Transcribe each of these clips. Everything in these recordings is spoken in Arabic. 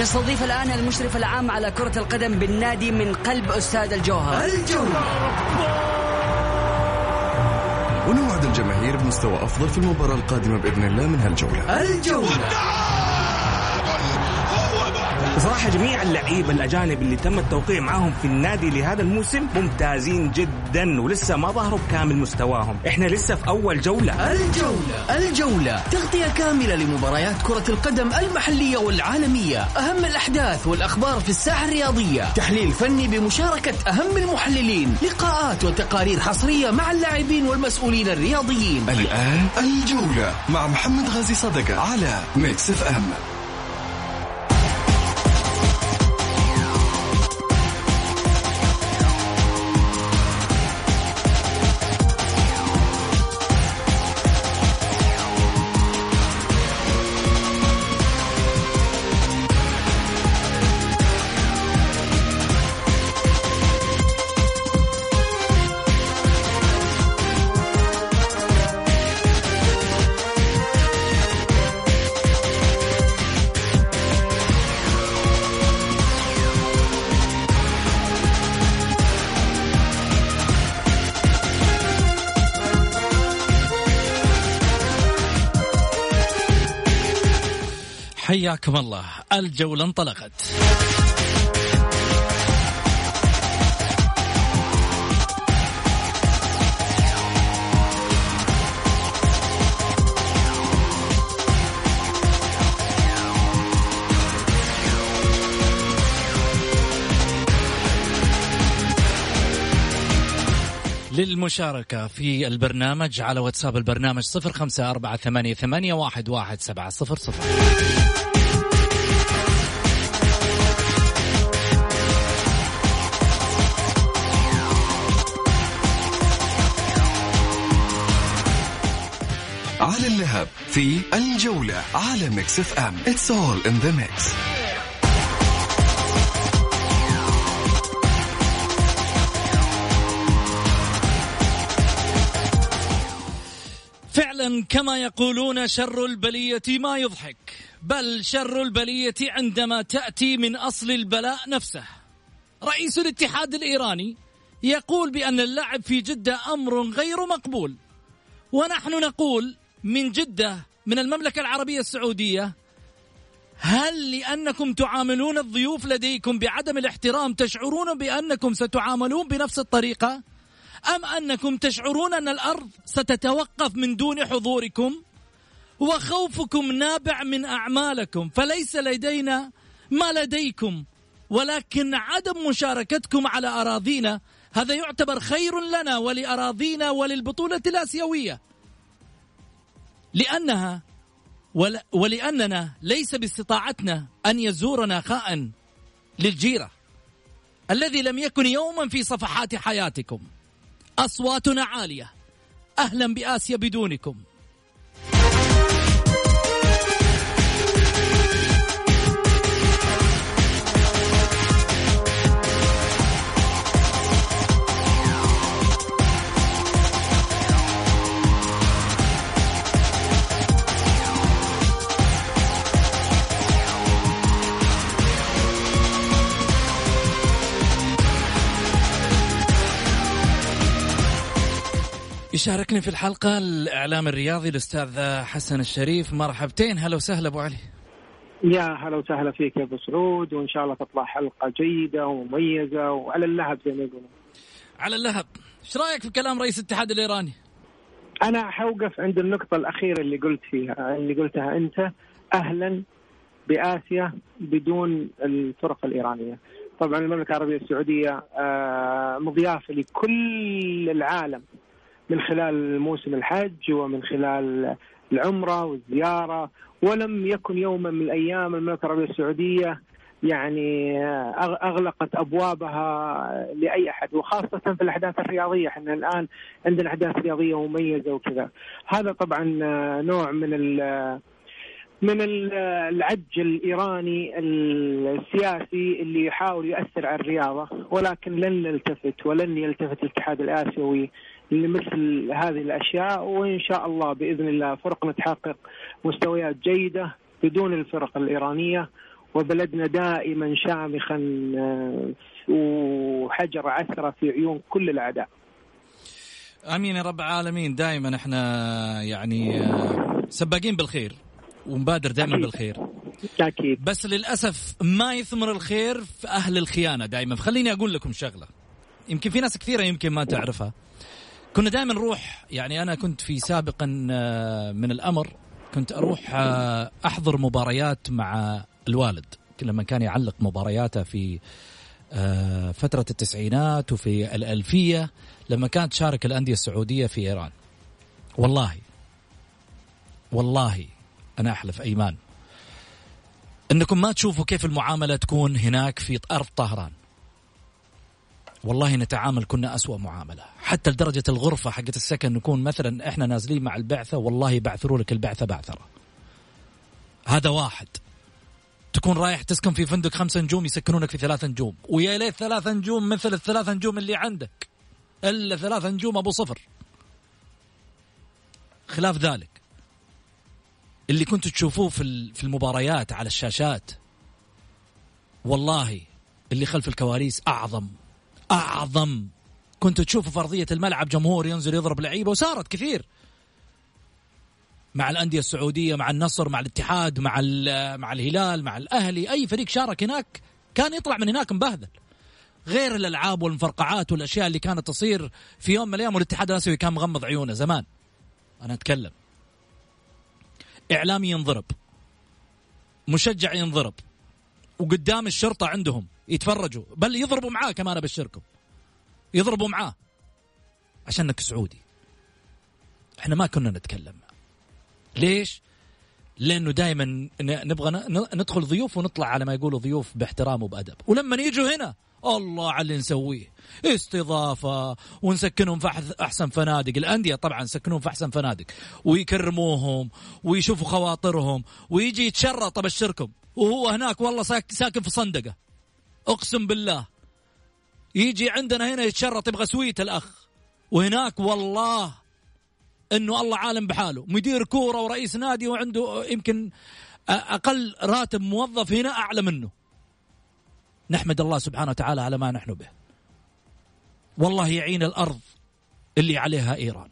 نستضيف الآن المشرف العام على كرة القدم بالنادي من قلب أستاذ الجوهر. الجوهر. ونوعد الجماهير بمستوى أفضل في المباراة القادمة بإذن الله من هالجولة. الجولة. بصراحة جميع اللعيبة الأجانب اللي تم التوقيع معاهم في النادي لهذا الموسم ممتازين جدا ولسه ما ظهروا بكامل مستواهم. إحنا لسه في أول جولة. الجولة الجولة. تغطية كاملة لمباريات كرة القدم المحلية والعالمية. أهم الأحداث والأخبار في الساحة الرياضية. تحليل فني بمشاركة أهم المحللين. لقاءات وتقارير حصرية مع اللاعبين والمسؤولين الرياضيين. الآن الجولة مع محمد غازي صدقة على ميكس إف إم. حياكم الله. الجولة انطلقت. للمشاركة في البرنامج على واتساب البرنامج صفر خمسة أربعة ثمانية, واحد سبعة صفر صفر. في الجولة على ميكس اف ام It's all in the mix. فعلا كما يقولون شر البلية ما يضحك بل شر البلية عندما تأتي من أصل البلاء نفسه. رئيس الاتحاد الإيراني يقول بأن اللعب في جدة أمر غير مقبول ونحن نقول من جدة من المملكة العربية السعودية. هل لأنكم تعاملون الضيوف لديكم بعدم الاحترام تشعرون بأنكم ستعاملون بنفس الطريقة؟ أم أنكم تشعرون أن الأرض ستتوقف من دون حضوركم؟ وخوفكم نابع من أعمالكم فليس لدينا ما لديكم ولكن عدم مشاركتكم على أراضينا هذا يعتبر خير لنا ولأراضينا وللبطولة الآسيوية. لأنها ولأننا ليس باستطاعتنا أن يزورنا خائن للجيرة الذي لم يكن يوما في صفحات حياتكم. أصواتنا عالية. أهلا بآسيا بدونكم. يشاركني في الحلقة الإعلام الرياضي الأستاذ حسن الشريف مرحبتين هلا وسهلا أبو علي يا هلا وسهلا فيك يا أبو سعود وإن شاء الله تطلع حلقة جيدة ومميزة وعلى اللهب زي ما يقولون. على اللهب، إيش رأيك في كلام رئيس الاتحاد الإيراني؟ أنا حوقف عند النقطة الأخيرة اللي قلت فيها اللي قلتها أنت أهلا بآسيا بدون الفرق الإيرانية. طبعا المملكة العربية السعودية آه، مضيافة لكل العالم من خلال موسم الحج ومن خلال العمرة والزيارة ولم يكن يوما من الأيام المملكة العربية السعودية يعني أغلقت أبوابها لأي أحد وخاصة في الأحداث الرياضية. إحنا الآن عندنا أحداث رياضية مميزه وكذا. هذا طبعا نوع من من العج الإيراني السياسي اللي يحاول ياثر على الرياضة ولكن لن نلتفت ولن يلتفت الاتحاد الآسيوي لمثل هذه الأشياء وإن شاء الله بإذن الله فرقنا تحقق مستويات جيدة بدون الفرق الإيرانية وبلدنا دائما شامخا آه، وحجر عثرة في عيون كل الأعداء. آمين يا رب العالمين. دائما إحنا يعني آه، سباقين بالخير ونبادر دائما بالخير. أكيد. بس للأسف ما يثمر الخير في أهل الخيانة دائما. فخليني أقول لكم شغلة يمكن في ناس كثيرة يمكن ما تعرفها. كنا دائما نروح يعني أنا كنت في سابقا آه، من الأمر كنت أروح آه، أحضر مباريات مع الوالد. لما كان يعلق مبارياته في آه، فترة التسعينات وفي الألفية لما كانت تشارك الأندية السعودية في إيران. والله والله أنا أحلف أيمان. أنكم ما تشوفوا كيف المعاملة تكون هناك في أرض طهران. والله نتعامل كنا أسوأ معاملة. حتى لدرجة الغرفة حقت السكن نكون مثلا إحنا نازلين مع البعثة والله بعثروا لك البعثة بعثرة. هذا واحد. تكون رايح تسكن في فندق خمسة نجوم يسكنونك في ثلاثة نجوم. ويا ليت ثلاثة نجوم مثل الثلاثة نجوم اللي عندك. إلا ثلاثة نجوم أبو صفر. خلاف ذلك. اللي كنتوا تشوفوه في في المباريات على الشاشات والله اللي خلف الكواليس أعظم. أعظم. كنت تشوفوا في ارضيه الملعب جمهور ينزل يضرب لعيبة وصارت كثير. مع الأندية السعودية مع النصر مع الاتحاد مع مع الهلال مع الأهلي أي فريق شارك هناك كان يطلع من هناك مبهذل. غير الألعاب والمفرقعات والأشياء اللي كانت تصير في يوم من الأيام والاتحاد الآسيوي كان مغمض عيونه زمان. أنا أتكلم. إعلامي ينضرب. مشجع ينضرب. وقدام الشرطة عندهم. يتفرجوا بل يضربوا معاه كمان أبشركم. يضربوا معاه. عشانك سعودي. إحنا ما كنا نتكلم. ليش؟ لأنه دائما نبغى ندخل ضيوف ونطلع على ما يقولوا ضيوف باحترام وبأدب. ولما يجوا هنا الله على اللي نسويه. استضافة ونسكنهم في أحسن فنادق. الأندية طبعا نسكنهم في أحسن فنادق. ويكرموهم ويشوفوا خواطرهم ويجي يتشرط أبشركم. وهو هناك والله ساكن في صندقة. أقسم بالله. يجي عندنا هنا يتشرط يبغى سويت الأخ. وهناك والله إنه الله عالم بحاله. مدير كورة ورئيس نادي وعنده يمكن أقل راتب موظف هنا أعلى منه. نحمد الله سبحانه وتعالى على ما نحن به. والله يعين الأرض اللي عليها إيران.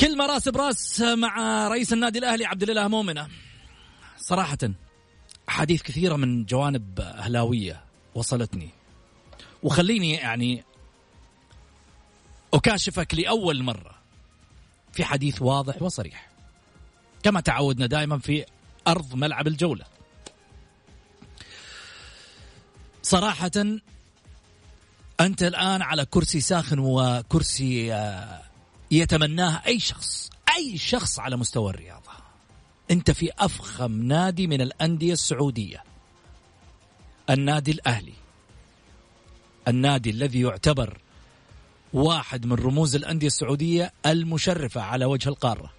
كلمه راس براس مع رئيس النادي الأهلي عبد الإله مؤمنة. صراحة أحاديث كثيرة من جوانب أهلاوية وصلتني. وخليني يعني أكاشفك لأول مرة في حديث واضح وصريح. كما تعودنا دائما في أرض ملعب الجولة. صراحة أنت الآن على كرسي ساخن وكرسي آه، يتمناه أي شخص أي شخص على مستوى الرياضة. أنت في أفخم نادي من الأندية السعودية. النادي الأهلي. النادي الذي يعتبر واحد من رموز الأندية السعودية المشرفة على وجه القارة.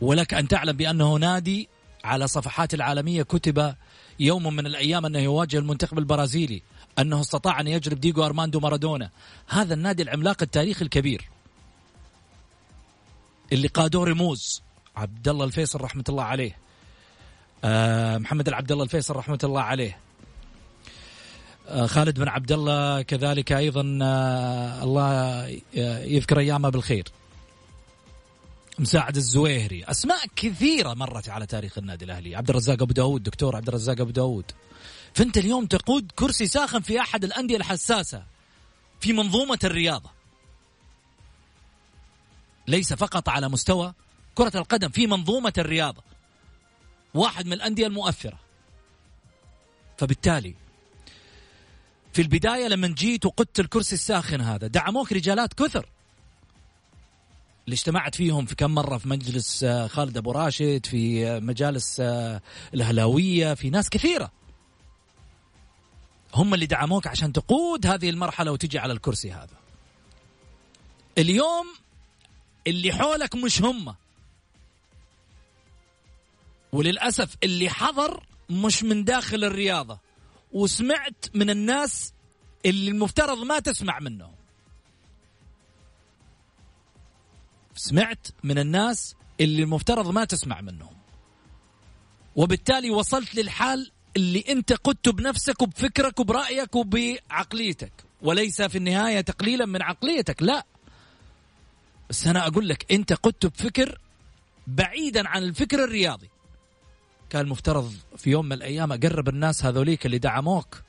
ولك أن تعلم بأنه نادي على صفحات العالمية كتب يوم من الأيام أنه يواجه المنتخب البرازيلي. أنه استطاع أن يجلب ديغو أرماندو مارادونا. هذا النادي العملاق التاريخي الكبير. اللي قادوه رموز عبد الله الفيصل رحمة الله عليه. آه محمد العبد الله الفيصل رحمة الله عليه. آه، خالد بن عبد الله كذلك أيضا آه، الله يذكر أيامه بالخير. مساعد الزويهري أسماء كثيرة مرت على تاريخ النادي الأهلي. عبد الرزاق أبو داود دكتور عبد الرزاق أبو داود. فأنت اليوم تقود كرسي ساخن في أحد الأندية الحساسة في منظومة الرياضة. ليس فقط على مستوى كرة القدم في منظومة الرياضة. واحد من الأندية المؤثرة. فبالتالي في البداية لما جيت وقدت الكرسي الساخن هذا دعموك رجالات كثر. اللي اجتمعت فيهم في كم مرة في مجلس آه، خالد أبو راشد في آه، مجالس آه، الأهلاوية في ناس كثيرة. هم اللي دعموك عشان تقود هذه المرحلة وتجي على الكرسي هذا. اليوم اللي حولك مش هم. وللأسف اللي حضر مش من داخل الرياضة. وسمعت من الناس اللي المفترض ما تسمع منهم. سمعت من الناس اللي المفترض ما تسمع منهم. وبالتالي وصلت للحال اللي انت قدته بنفسك وبفكرك وبرأيك وبعقليتك. وليس في النهاية تقليلا من عقليتك لا. بس أنا أقول لك انت قدته بفكر بعيدا عن الفكر الرياضي. كان المفترض في يوم من الأيام أقرب الناس هذوليك اللي دعموك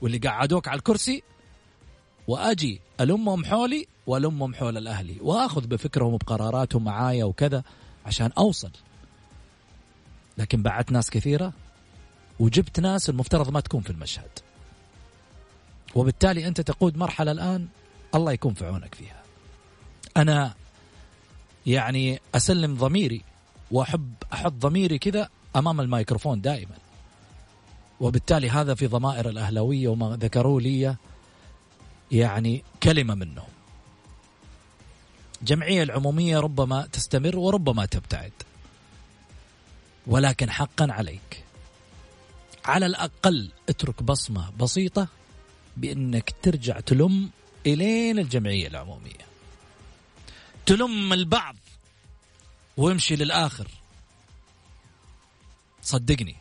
واللي قعدوك على الكرسي وأجي ألمهم حولي والمهم حول الأهلي. وآخذ بفكرهم وبقراراتهم معايا وكذا عشان أوصل. لكن بعت ناس كثيرة وجبت ناس المفترض ما تكون في المشهد. وبالتالي أنت تقود مرحلة الآن الله يكون في عونك فيها. أنا يعني أسلم ضميري وأحب أحط ضميري كذا أمام الميكروفون دائما. وبالتالي هذا في ضمائر الأهلاوية وما ذكروا لي يعني كلمة منهم. جمعية العمومية ربما تستمر وربما تبتعد. ولكن حقا عليك. على الأقل اترك بصمة بسيطة بإنك ترجع تلم إلين الجمعية العمومية. تلم البعض وامشي للآخر. صدقني.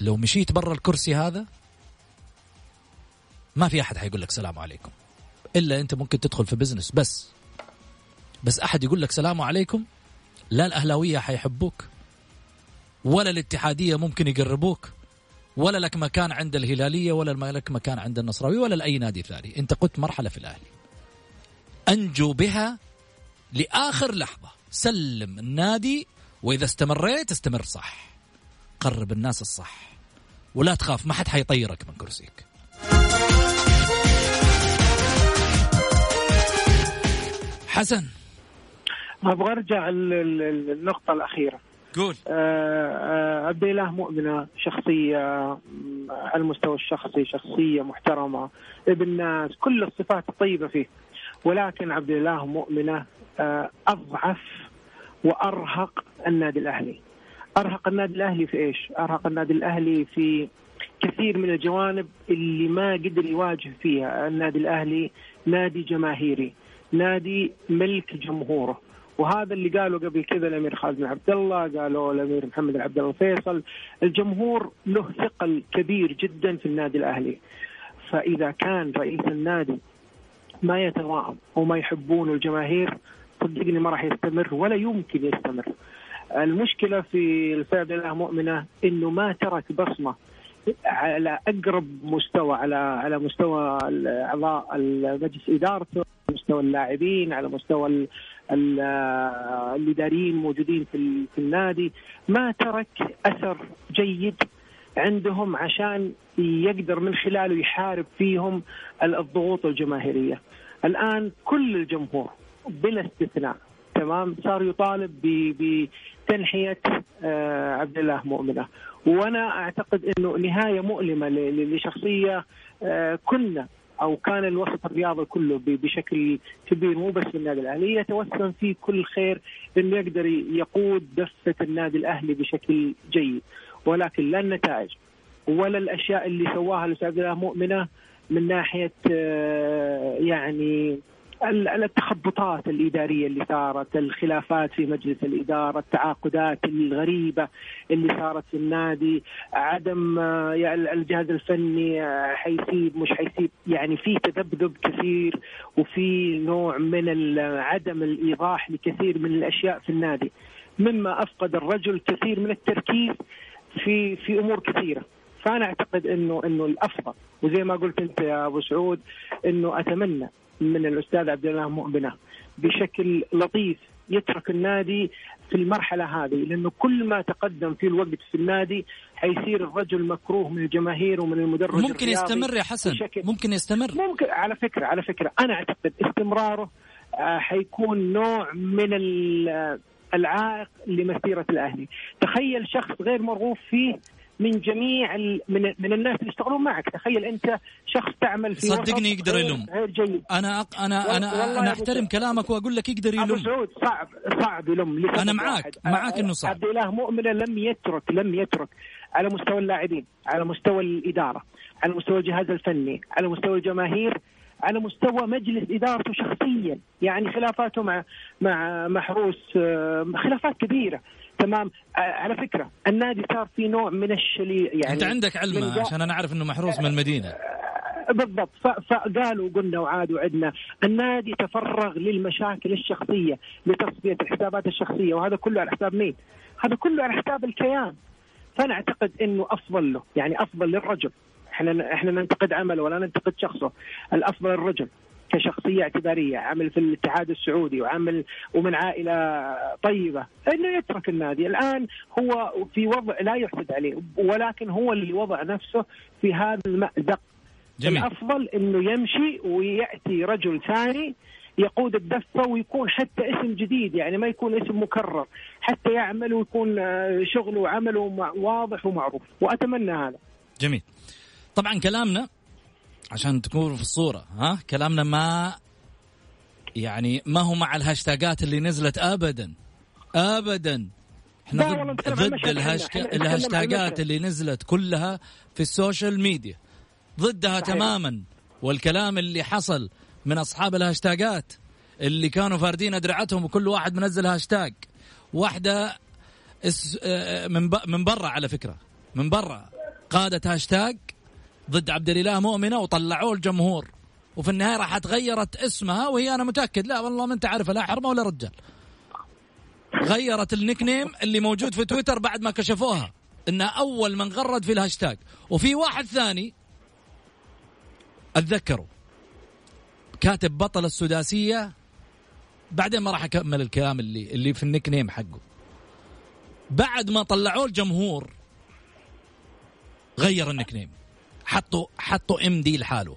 لو مشيت برا الكرسي هذا ما في أحد حيقول لك سلام عليكم. إلا أنت ممكن تدخل في بزنس بس بس أحد يقول لك سلام عليكم؟ لا الأهلاوية حيحبوك ولا الاتحادية ممكن يقربوك ولا لك مكان عند الهلالية ولا لك مكان عند النصراوي ولا لأي نادي ثاني. أنت قلت مرحلة في الأهلي. أنجو بها لآخر لحظة. سلم النادي وإذا استمريت استمر صح. قرب الناس الصح. ولا تخاف ما حد حيطيرك من كرسيك. حسن. أبغى أرجع للنقطه الأخيرة. قول. آه، آه، عبد الاله مؤمنة شخصية على المستوى الشخصي شخصية محترمة ابن ناس كل الصفات الطيبة فيه. ولكن عبد الاله مؤمنة آه، أضعف وأرهق النادي الأهلي. أرهق النادي الأهلي في إيش؟ أرهق النادي الأهلي في كثير من الجوانب اللي ما قدر يواجه فيها النادي الأهلي نادي جماهيري. نادي ملك جمهوره. وهذا اللي قالوا قبل كذا الأمير خالد بن عبد الله قالوا الأمير محمد بن عبد الله الفيصل الجمهور له ثقل كبير جدا في النادي الأهلي. فإذا كان رئيس النادي ما يتواءم وما يحبون الجماهير صدقني ما راح يستمر ولا يمكن يستمر. المشكلة في الفئة الله مؤمنه إنه ما ترك بصمة على أقرب مستوى على على مستوى اعضاء مجلس إدارته. مستوى اللاعبين على مستوى الاداريين الموجودين في في النادي. ما ترك أثر جيد عندهم عشان يقدر من خلاله يحارب فيهم الضغوط الجماهيرية. الآن كل الجمهور بلا استثناء تمام؟ صار يطالب بتنحيه آه، عبد الله مؤمنة. وأنا أعتقد إنه نهاية مؤلمة لشخصية آه، كنا أو كان الوسط الرياضي كله بشكل كبير مو بس النادي الأهلي يتوسم فيه كل خير انه يقدر يقود دفة النادي الأهلي بشكل جيد. ولكن لا النتائج ولا الأشياء اللي سواها الاستاذ مؤمنة من ناحية آه، يعني التخبطات الإدارية اللي صارت الخلافات في مجلس الإدارة التعاقدات الغريبة اللي صارت في النادي عدم آه، الجهاز الفني آه، حيسيب مش حيسيب. يعني في تذبذب كثير وفي نوع من عدم الإيضاح لكثير من الأشياء في النادي. مما أفقد الرجل كثير من التركيز في في أمور كثيرة. فأنا أعتقد إنه إنه الأفضل وزي ما قلت أنت يا أبو سعود إنه أتمنى من الأستاذ عبد الله مؤمنة بشكل لطيف يترك النادي في المرحلة هذه لأنه كل ما تقدم في الوقت في النادي حيصير الرجل مكروه من الجماهير ومن المدرب ممكن يستمر يا حسن ممكن يستمر. ممكن على فكرة على فكرة أنا أعتقد استمراره آه، حيكون نوع من العائق لمسيرة الأهلي. تخيل شخص غير مرغوب فيه من جميع من, من الناس اللي يشتغلون معك. تخيل أنت شخص تعمل في صدقني يقدر يلوم. غير جيد. أنا أق... أنا أنا أنا أحترم كلامك وأقول لك يقدر يلوم. أبو سعود صعب صعب يلوم أنا معاك معاك إنه صعب. عبد الإله مؤمنه لم يترك لم يترك على مستوى اللاعبين على مستوى الإدارة على مستوى الجهاز الفني على مستوى الجماهير على مستوى مجلس إدارته شخصيا. يعني خلافاته مع مع محروس آه، خلافات كبيرة. تمام. آه، على فكرة النادي صار في نوع من الشلي يعني أنت عندك علم عشان أنا أعرف إنه محروس من المدينة. آه، بالضبط. فقالوا قلنا وعاد وعدنا النادي تفرغ للمشاكل الشخصية لتصفية الحسابات الشخصية وهذا كله على حساب مين؟ هذا كله على حساب الكيان. فأنا أعتقد إنه أفضل له يعني أفضل للرجل. إحنا إحنا ننتقد عمله ولا ننتقد شخصه. الأفضل الرجل كشخصية اعتبارية عمل في الاتحاد السعودي وعمل ومن عائلة طيبة إنه يترك النادي. الآن هو في وضع لا يحسد عليه ولكن هو اللي وضع نفسه في هذا المأزق. جميل. الأفضل إنه يمشي ويأتي رجل ثاني يقود الدفة ويكون حتى اسم جديد يعني ما يكون اسم مكرر حتى يعمل ويكون آه، شغله وعمله واضح ومعروف وأتمنى هذا. جميل. طبعا كلامنا عشان تكون في الصورة ها؟ كلامنا ما يعني ما هو مع الهاشتاجات اللي نزلت ابدا ابدا. إحنا ضد, ضد الهاشتاجات اللي نزلت كلها في ال social media. ضدها صحيح. تماما. والكلام اللي حصل من أصحاب الهاشتاجات اللي كانوا فاردين أدرعتهم وكل واحد منزل هاشتاج واحدة آه، من من برا على فكرة من برا قادت هاشتاج ضد عبد الإله مؤمنة وطلعوه الجمهور. وفي النهاية راح تغيرت اسمها وهي أنا متأكد. لا والله ما أنت عارف لا حرمة ولا رجال. غيرت ال nickname اللي موجود في تويتر بعد ما كشفوها إنها أول من غرد في الهاشتاج. وفي واحد ثاني اتذكره كاتب بطل السداسية بعدين ما راح أكمل الكلام اللي اللي في ال nickname حقه. بعد ما طلعوه الجمهور غير ال nickname. حطوا حطوا MD لحاله.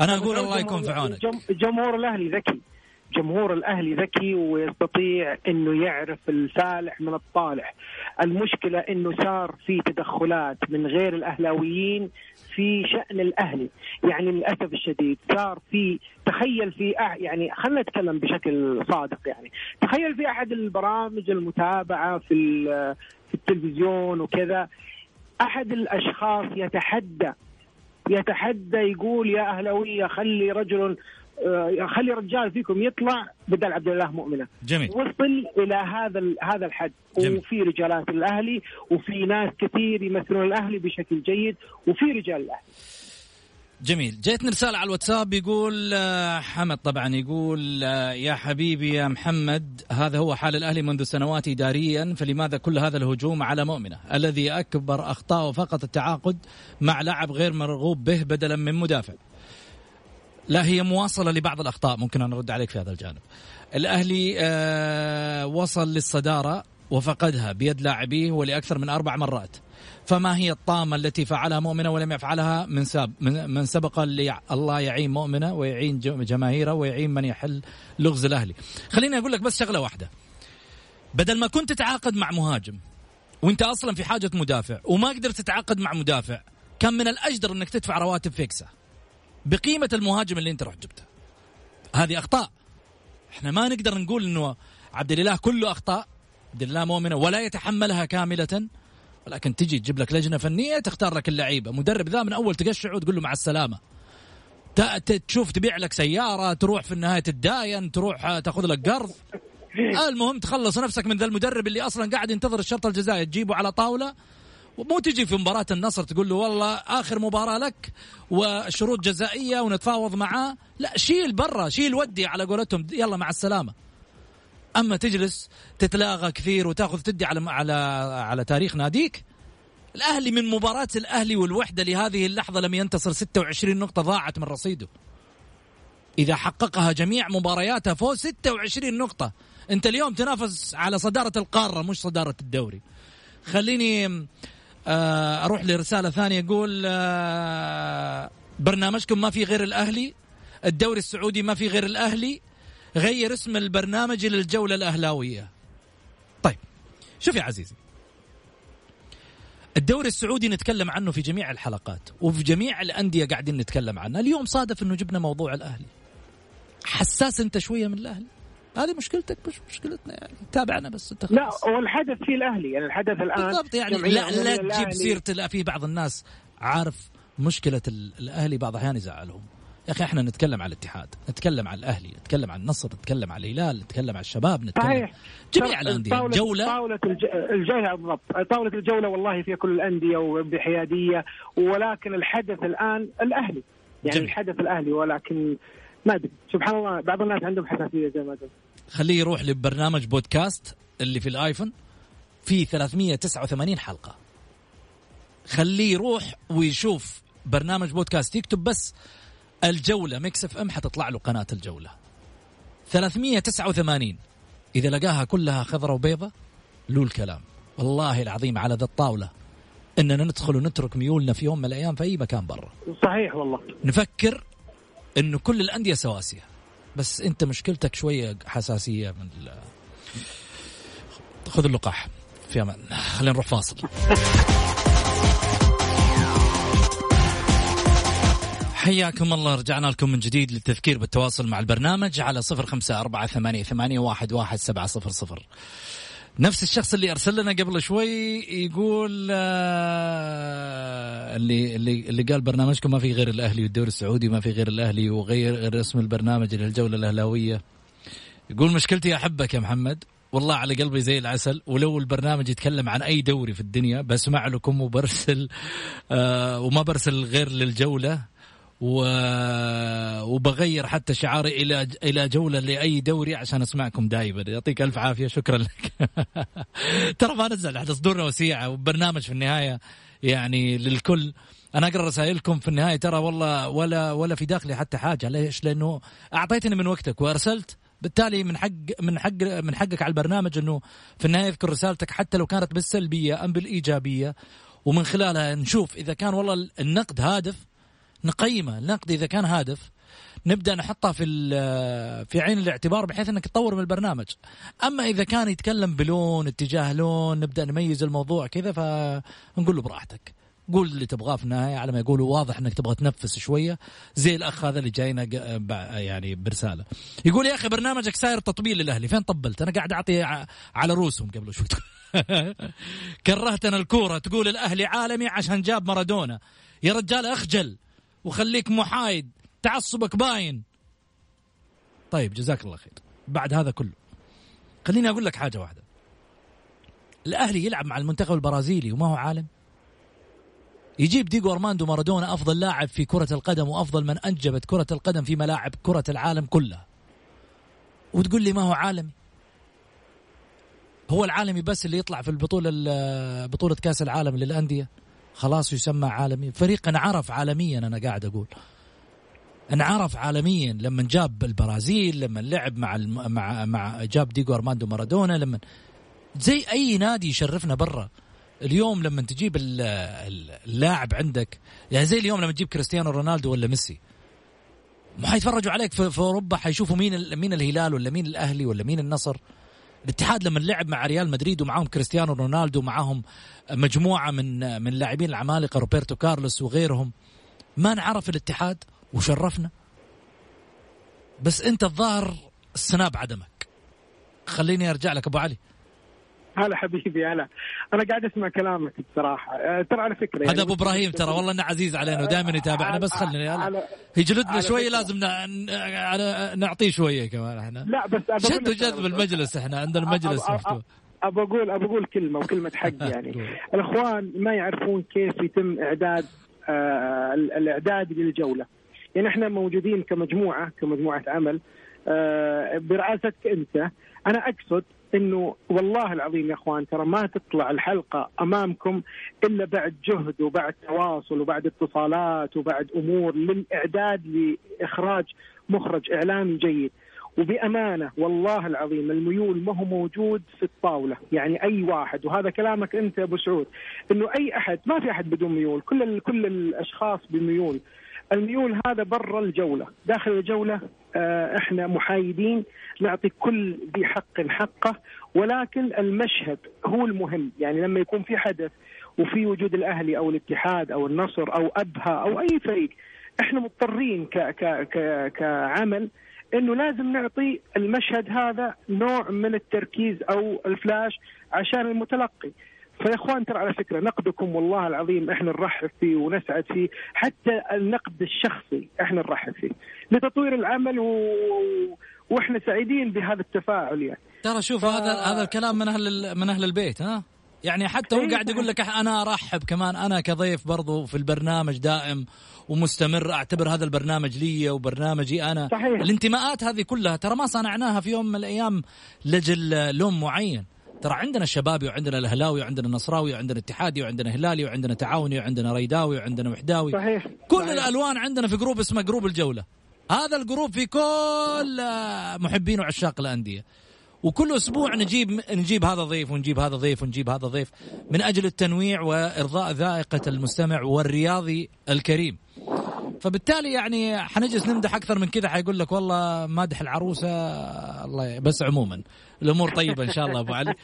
أنا أقول الله يكون في عونك. جمهور الأهلي ذكي. جمهور الأهلي ذكي ويستطيع إنه يعرف الفالح من الطالح. المشكلة إنه صار في تدخلات من غير الأهلاويين في شأن الأهلي. يعني للأسف الشديد صار في تخيل في يعني خلينا نتكلم بشكل صادق يعني. تخيل في أحد البرامج المتابعة في في التلفزيون وكذا. أحد الأشخاص يتحدى يتحدى يقول يا أهلاوية خلي رجل آه، خلي رجال فيكم يطلع بدل عبد الله مؤمنة. جميل. وصل إلى هذا هذا الحد. جميل. وفي رجالات الأهلي وفي ناس كثير يمثلون الأهلي بشكل جيد وفي رجال الأهلي. جميل. جيتنا رسالة على الواتساب يقول آه، حمد طبعا يقول آه، يا حبيبي يا محمد هذا هو حال الأهلي منذ سنوات إداريا فلماذا كل هذا الهجوم على مؤمنة؟ الذي أكبر أخطاءه فقط التعاقد مع لاعب غير مرغوب به بدلا من مدافع. لا هي مواصلة لبعض الأخطاء ممكن أن أرد عليك في هذا الجانب. الأهلي آه وصل للصدارة وفقدها بيد لاعبيه ولأكثر من أربع مرات. فما هي الطامة التي فعلها مؤمنة ولم يفعلها من ساب من, سبق اللي الله يعين مؤمنة ويعين جماهيره ويعين من يحل لغز الأهلي. خليني أقول لك بس شغلة واحدة. بدل ما كنت تتعاقد مع مهاجم وانت أصلا في حاجة مدافع وما قدرت تتعاقد مع مدافع كان من الأجدر إنك تدفع رواتب فيكسه بقيمة المهاجم اللي انت رحت جبته. هذه أخطاء. إحنا ما نقدر نقول إنه عبد الإله كله أخطاء. عبد الإله مؤمنة ولا يتحملها كاملة. ولكن تجي تجيب لك لجنة فنية تختار لك اللعيبة. مدرب ذا من أول تقشعه وتقول له مع السلامة. تشوف تبيع لك سيارة تروح في النهايه تداين تروح تاخذ لك قرض. المهم تخلص نفسك من ذا المدرب اللي أصلا قاعد ينتظر الشرط الجزائي تجيبه على طاولة. ومو تجي في مباراة النصر تقول له والله آخر مباراة لك وشروط جزائية ونتفاوض معاه. لا شيل برا شيل ودي على قولتهم يلا مع السلامة. أما تجلس تتلاغى كثير وتأخذ تدي على على على تاريخ ناديك الأهلي من مباراة الأهلي والوحدة لهذه اللحظة لم ينتصر 26 نقطة ضاعت من رصيده. إذا حققها جميع مبارياتها فوق 26 نقطة. أنت اليوم تنافس على صدارة القارة مش صدارة الدوري. خليني آه، أروح لرسالة ثانية يقول آه، برنامجكم ما في غير الأهلي الدوري السعودي ما في غير الأهلي غير اسم البرنامج للجولة الأهلاوية. طيب شوف يا عزيزي. الدوري السعودي نتكلم عنه في جميع الحلقات وفي جميع الأندية قاعدين نتكلم عنه. اليوم صادف أنه جبنا موضوع الأهلي. حساس أنت شوية من الأهلي. هذه مشكلتك مش مشكلتنا يعني. تابعنا بس أنت لا والحدث في الأهلي. يعني الحدث الآن بالضبط يعني لا لا تجيب سيرة في بعض الناس عارف مشكلة الأهلي بعض الاحيان يزعلهم. يا أخي إحنا نتكلم عن الاتحاد نتكلم عن الأهلي نتكلم عن النصر نتكلم عن الهلال نتكلم عن الشباب نتكلم صحيح. جميع الأندية طاولة جوله طاولة الجولة بالضبط. طاولة الجولة والله فيها كل الأندية وبحيادية ولكن الحدث الآن الأهلي. يعني جميل. الحدث الأهلي ولكن ما أدري. سبحان الله بعض الناس عندهم حساسية زي ما قلت. خليه يروح لبرنامج بودكاست اللي في الآيفون في 389 حلقة. خليه يروح ويشوف برنامج بودكاست يكتب بس الجولة Mix FM حتطلع له قناة الجولة. 389 إذا لقاها كلها خضرة وبيضة له الكلام. والله العظيم على ذا الطاولة إننا ندخل ونترك ميولنا في يوم من الأيام في أي مكان برا. صحيح والله. نفكر إنه كل الأندية سواسية. بس أنت مشكلتك شوية حساسية من خذ اللقاح في أمان. خلينا نروح فاصل. حياكم الله. رجعنا لكم من جديد للتذكير بالتواصل مع البرنامج على صفر خمسة أربعة ثمانية, ثمانية واحد, واحد سبعة صفر صفر. نفس الشخص اللي أرسل لنا قبل شوي يقول آه اللي اللي اللي قال برنامجكم ما في غير الأهلي والدوري السعودي ما في غير الأهلي وغير غير اسم البرنامج للجولة الأهلاوية. يقول مشكلتي أحبك يا محمد. والله على قلبي زي العسل ولو البرنامج يتكلم عن أي دوري في الدنيا بسمع لكم وبرسل آه وما برسل غير للجولة. وبغير حتى شعاري إلى إلى جولة لأي دوري عشان أسمعكم دائما يعطيك ألف عافية. شكرا لك. ترى ما نزل إحنا صدورنا وسيعة وبرنامج في النهاية. يعني للكل. أنا أقرأ رسائلكم في النهاية. ترى والله ولا ولا في داخلي حتى حاجة. ليش؟ لأنه أعطيتني من وقتك وأرسلت. بالتالي من حق من حق من حقك على البرنامج إنه في النهاية يذكر رسالتك حتى لو كانت بالسلبية أم بالإيجابية. ومن خلالها نشوف إذا كان والله النقد هادف نقيمه. النقد إذا كان هادف. نبدأ نحطها في في عين الاعتبار بحيث إنك تطور من البرنامج. أما إذا كان يتكلم بلون اتجاه لون نبدأ نميز الموضوع كذا فنقول له براحتك. قول اللي تبغاه في النهاية على ما يقولوا واضح إنك تبغى تنفس شوية. زي الأخ هذا اللي جاينا يعني برسالة. يقول يا أخي برنامجك ساير تطبيل للأهلي. فين طبلت؟ أنا قاعد أعطي على روسهم قبل شوي. كرهتنا الكورة. تقول الأهلي عالمي عشان جاب مارادونا. يا رجال أخجل. وخليك محايد تعصبك باين. طيب جزاك الله خير. بعد هذا كله خليني أقول لك حاجة واحدة. الأهلي يلعب مع المنتخب البرازيلي وما هو عالم. يجيب ديجو أرماندو مارادونا أفضل لاعب في كرة القدم وأفضل من أنجبت كرة القدم في ملاعب كرة العالم كلها. وتقول لي ما هو عالمي؟ هو العالمي بس اللي يطلع في البطولة بطولة كأس العالم للأندية؟ خلاص يسمى عالمي فريق انعرف عالميا أنا قاعد أقول. انعرف عالميا لما جاب البرازيل لما لعب مع الم... مع مع جاب ديجو أرماندو مارادونا لما زي أي نادي يشرفنا برا. اليوم لما تجيب اللاعب عندك يعني زي اليوم لما تجيب كريستيانو رونالدو ولا ميسي. ما حيتفرجوا عليك في أوروبا حيشوفوا مين مين الهلال ولا مين الأهلي ولا مين النصر. الاتحاد لما لعب مع ريال مدريد ومعهم كريستيانو رونالدو ومعهم مجموعة من من لاعبين العمالقة روبرتو كارلوس وغيرهم ما نعرف الاتحاد وشرفنا. بس انت الظاهر السناب عدمك. خليني ارجع لك أبو علي. هلا حبيبي هلا. أنا قاعد أسمع كلامك بصراحة. أه، ترى على فكرة يعني هذا أبو إبراهيم ترى والله إنه عزيز علينا ودائما يتابعنا بس خليني يجلدنا شوي لازم نعطيه شوية كمان إحنا. لا بس شد وجذب المجلس إحنا عندنا مجلس مفتوح. ابى أقول ابى أقول كلمة وكلمة حق يعني. الإخوان ما يعرفون كيف يتم إعداد آه الإعداد للجولة. يعني إحنا موجودين كمجموعة كمجموعة عمل. آه برئاستك أنت أنا أقصد إنه والله العظيم يا إخوان ترى ما تطلع الحلقة أمامكم إلا بعد جهد وبعد تواصل وبعد اتصالات وبعد أمور للإعداد لإخراج مخرج إعلامي جيد. وبأمانة والله العظيم الميول ما هو موجود في الطاولة، يعني أي واحد وهذا كلامك أنت يا أبو سعود إنه أي أحد ما في أحد بدون ميول، كل كل الأشخاص بميول. الميول هذا برا الجولة، داخل الجولة آه، إحنا محايدين نعطي كل ذي حق حقه ولكن المشهد هو المهم. يعني لما يكون في حدث وفي وجود الأهلي أو الاتحاد أو النصر أو أبها أو أي فريق إحنا مضطرين ك ك ك كعمل إنه لازم نعطي المشهد هذا نوع من التركيز أو الفلاش عشان المتلقي. فيا اخوان ترى على فكرة نقدكم والله العظيم إحنا نرحب فيه ونسعد فيه حتى النقد الشخصي إحنا نرحب فيه. لتطوير العمل و... وإحنا سعيدين بهذا التفاعل يعني. ترى شوف ف... هذا هذا الكلام من أهل من أهل البيت ها؟ يعني حتى هو إيه، قاعد يقول لك أنا أرحب كمان أنا كضيف برضو في البرنامج دائم ومستمر أعتبر هذا البرنامج لي وبرنامجي أنا. صحيح. الانتماءات هذه كلها ترى ما صنعناها في يوم من الأيام لجل لون معين. ترى عندنا الشبابي وعندنا الأهلاوي وعندنا النصراوي وعندنا اتحادي وعندنا هلالي وعندنا تعاوني وعندنا رائداوي وعندنا وحداوي. صحيح. كل صحيح. الألوان عندنا في جروب اسمه جروب الجولة. هذا الجروب في كل محبين وعشاق الأندية وكل أسبوع نجيب نجيب هذا ضيف ونجيب هذا ضيف ونجيب هذا ضيف من أجل التنويع وإرضاء ذائقة المستمع والرياضي الكريم. فبالتالي يعني حنجلس نمدح أكثر من كذا حيقول لك والله مادح العروسة الله بس عموما الأمور طيبة إن شاء الله أبو علي.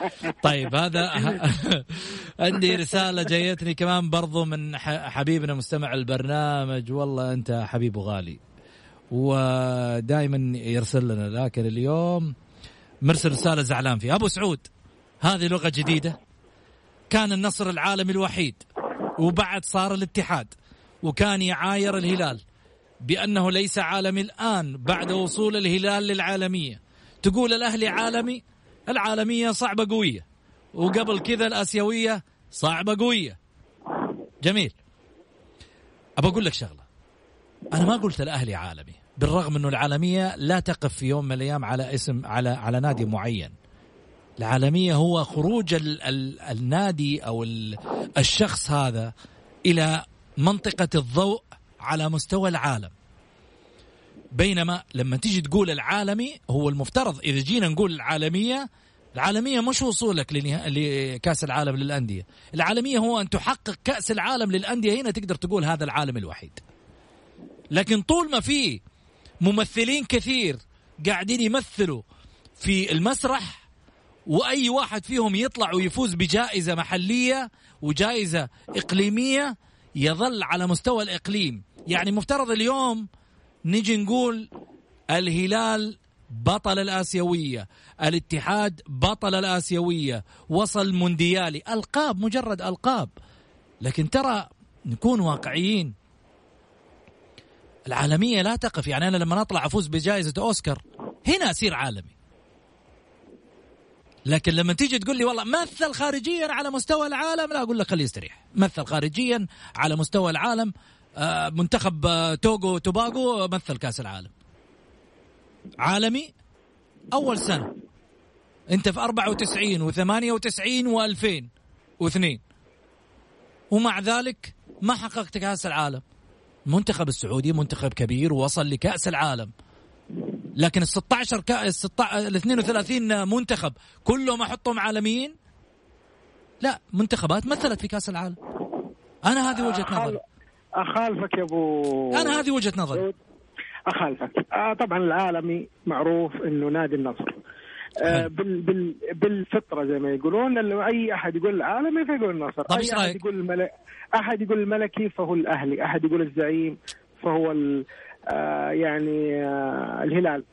طيب هذا عندي رسالة جايتني كمان برضو من حبيبنا مستمع البرنامج والله أنت حبيب غالي. ودائما يرسل لنا. لكن اليوم مرسل رسالة زعلان فيها. أبو سعود هذه لغة جديدة. كان النصر العالمي الوحيد وبعد صار الاتحاد وكان يعاير الهلال بأنه ليس عالمي الآن بعد وصول الهلال للعالمية. تقول الأهلي عالمي؟ العالمية صعبة قوية. وقبل كذا الآسيوية صعبة قوية. جميل. أبى أقول لك شغلة. أنا ما قلت الأهلي عالمي. بالرغم انه العالمية لا تقف في يوم من الأيام على اسم على على نادي معين. العالمية هو خروج ال ال النادي أو الشخص هذا إلى منطقة الضوء على مستوى العالم. بينما لما تيجي تقول العالمي هو المفترض إذا جينا نقول العالمية العالمية مش وصولك لكأس العالم للأندية. العالمية هو أن تحقق كأس العالم للأندية هنا تقدر تقول هذا العالم الوحيد. لكن طول ما في ممثلين كثير قاعدين يمثلوا في المسرح وأي واحد فيهم يطلع ويفوز بجائزة محلية وجائزة إقليمية يظل على مستوى الإقليم. يعني مفترض اليوم نجي نقول الهلال بطل الآسيوية الاتحاد بطل الآسيوية وصل مونديالي. ألقاب مجرد ألقاب. لكن ترى نكون واقعيين. العالمية لا تقف. يعني أنا لما أطلع أفوز بجائزة أوسكار هنا أصير عالمي. لكن لما تيجي تقول لي والله مثل خارجيا على مستوى العالم لا أقول لك خليه يستريح. مثل خارجيا على مستوى العالم آه، منتخب آه، توغو توباغو مثل كأس العالم. عالمي أول سنة. أنت في 94 و98 و2000 و2 ومع ذلك ما حققت كأس العالم. المنتخب السعودي منتخب كبير ووصل لكأس العالم. لكن ال 16 كأس ال 32 منتخب كلهم أحطهم عالميين؟ لا منتخبات مثلت في كأس العالم. أنا هذه وجهة نظري. أخالفك يا أبو أنا هذه وجهة نظري. أخالفك. آه طبعا العالمي معروف إنه نادي النصر. بال بال بالفطرة زي ما يقولون لما أي أحد يقول العالمي فيقول النصر. طيب أي أحد يقول الملك أحد يقول الملكي فهو الأهلي أحد يقول الزعيم فهو آه يعني آه الهلال.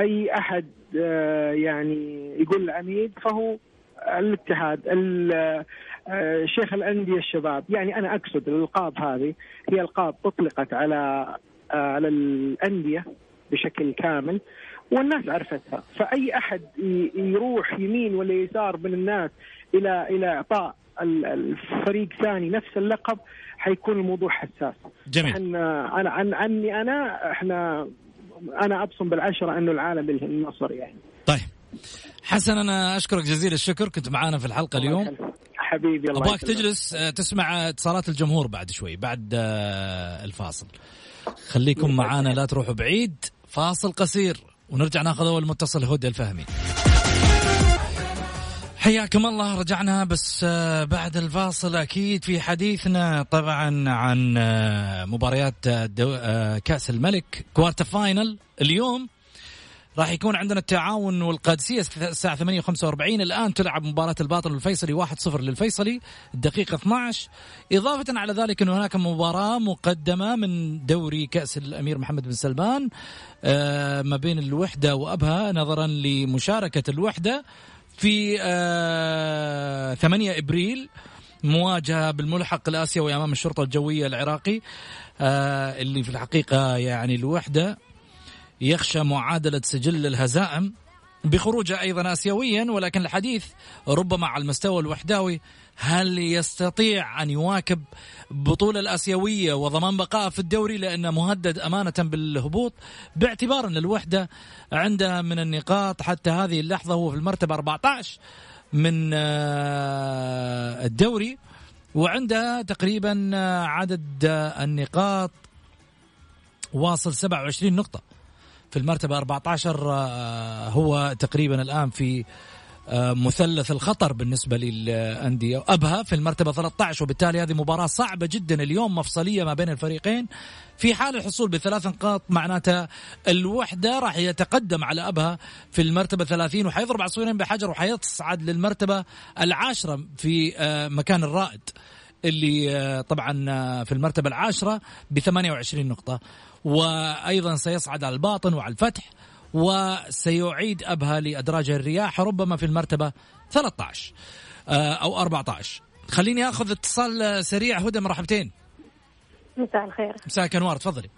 أي أحد آه يعني يقول العميد فهو الاتحاد آه، شيخ الأندية الشباب. يعني أنا أقصد الألقاب هذه هي ألقاب أطلقت على آه، على الأندية بشكل كامل. والناس عرفتها. فأي أحد يروح يمين ولا يسار من الناس إلى إلى إعطاء الفريق ثاني نفس اللقب حيكون الموضوع حساس. جميل. إحنا أنا عن عني أنا إحنا أنا أبصم بالعشرة أنه العالم النصر يعني. طيب. حسن أنا أشكرك جزيل الشكر. كنت معانا في الحلقة اليوم. حبيبي الله أبغاك تجلس آه، تسمع اتصالات الجمهور بعد شوي بعد آه، الفاصل. خليكم معانا لا تروحوا بعيد. فاصل قصير. ونرجع ناخذ أول متصل هدى الفهمي. حياكم الله رجعنا بس آه، بعد الفاصل أكيد في حديثنا طبعا عن آه، مباريات آه، كأس الملك quarter final اليوم راح يكون عندنا التعاون والقادسية الساعة 8:45 الآن تلعب مباراة الباطن الفيصلي 1-0 للفيصلي الدقيقة 12 إضافة على ذلك أن هناك مباراة مقدمة من دوري كأس الأمير محمد بن سلمان آه، ما بين الوحدة وأبها نظرا لمشاركة الوحدة في 8 إبريل مواجهة بالملحق الآسيوي أمام الشرطة الجوية العراقي آه، اللي في الحقيقة يعني الوحدة يخشى معادلة سجل الهزائم بخروجه أيضا آسيويا ولكن الحديث ربما على المستوى الوحداوي هل يستطيع أن يواكب بطولة الآسيوية وضمان بقائه في الدوري لأنه مهدد أمانة بالهبوط؟ باعتبار أن الوحدة عنده من النقاط حتى هذه اللحظة هو في المرتبة 14 من آه، الدوري وعنده تقريبا آه، عدد النقاط واصل 27 نقطة. في المرتبة 14 آه، هو تقريبا الآن في آه، مثلث الخطر بالنسبة للأندية. أبها في المرتبة 13 وبالتالي هذه مباراة صعبة جدا اليوم مفصلية ما بين الفريقين. في حال الحصول بثلاث نقاط معناتها الوحدة راح يتقدم على أبها في المرتبة 30 وحيضرب عصفورين بحجر وحيصعد للمرتبة العاشرة في آه، مكان الرائد اللي طبعا في المرتبة العاشرة ب 28 نقطة. وأيضا سيصعد على الباطن وعلى الفتح وسيعيد أبها لأدراج الرياح ربما في المرتبة 13 آه، أو 14 خليني أخذ اتصال سريع. هدى مرحبتين. مساء الخير. مساء أنوار تفضلي.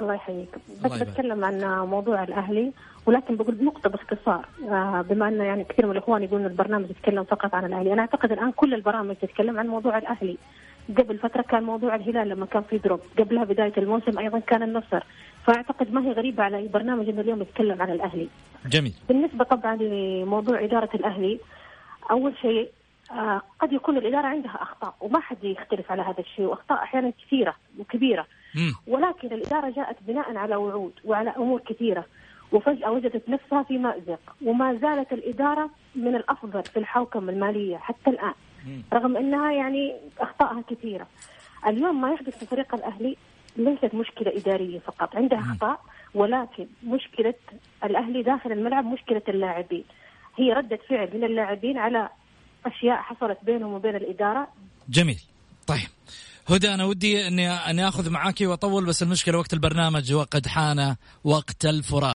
الله يحييك. بس بتكلم عن موضوع الأهلي ولكن بقول نقطة باختصار آه، بما إنه يعني كثير من الإخوان يقولون البرنامج يتكلم فقط عن الأهلي، أنا أعتقد الآن كل البرامج تتكلم عن موضوع الأهلي، قبل فترة كان موضوع الهلال لما كان في دروب. قبلها بداية الموسم أيضا كان النصر. فأعتقد ما هي غريبة على أي برنامج إنه اليوم يتكلم عن الأهلي. جميل. بالنسبة طبعا لموضوع إدارة الأهلي أول شيء آه قد يكون الإدارة عندها أخطاء وما حد يختلف على هذا الشيء وأخطاء أحيانا كثيرة وكبيرة. ولكن الإدارة جاءت بناء على وعود وعلى أمور كثيرة وفجأة وجدت نفسها في مأزق وما زالت الإدارة من الأفضل في الحوكمة المالية حتى الآن. رغم إنها يعني اخطائها كثيرة. اليوم ما يحدث في فريق الأهلي ليست مشكلة إدارية فقط، عندها أخطاء ولكن مشكلة الأهلي داخل الملعب مشكلة اللاعبين. هي ردة فعل من اللاعبين على أشياء حصلت بينهم وبين الإدارة. جميل. طيب. هدى أنا ودي اني أني آخذ معاكي وأطول بس المشكلة وقت البرنامج وقد حان وقت الفراق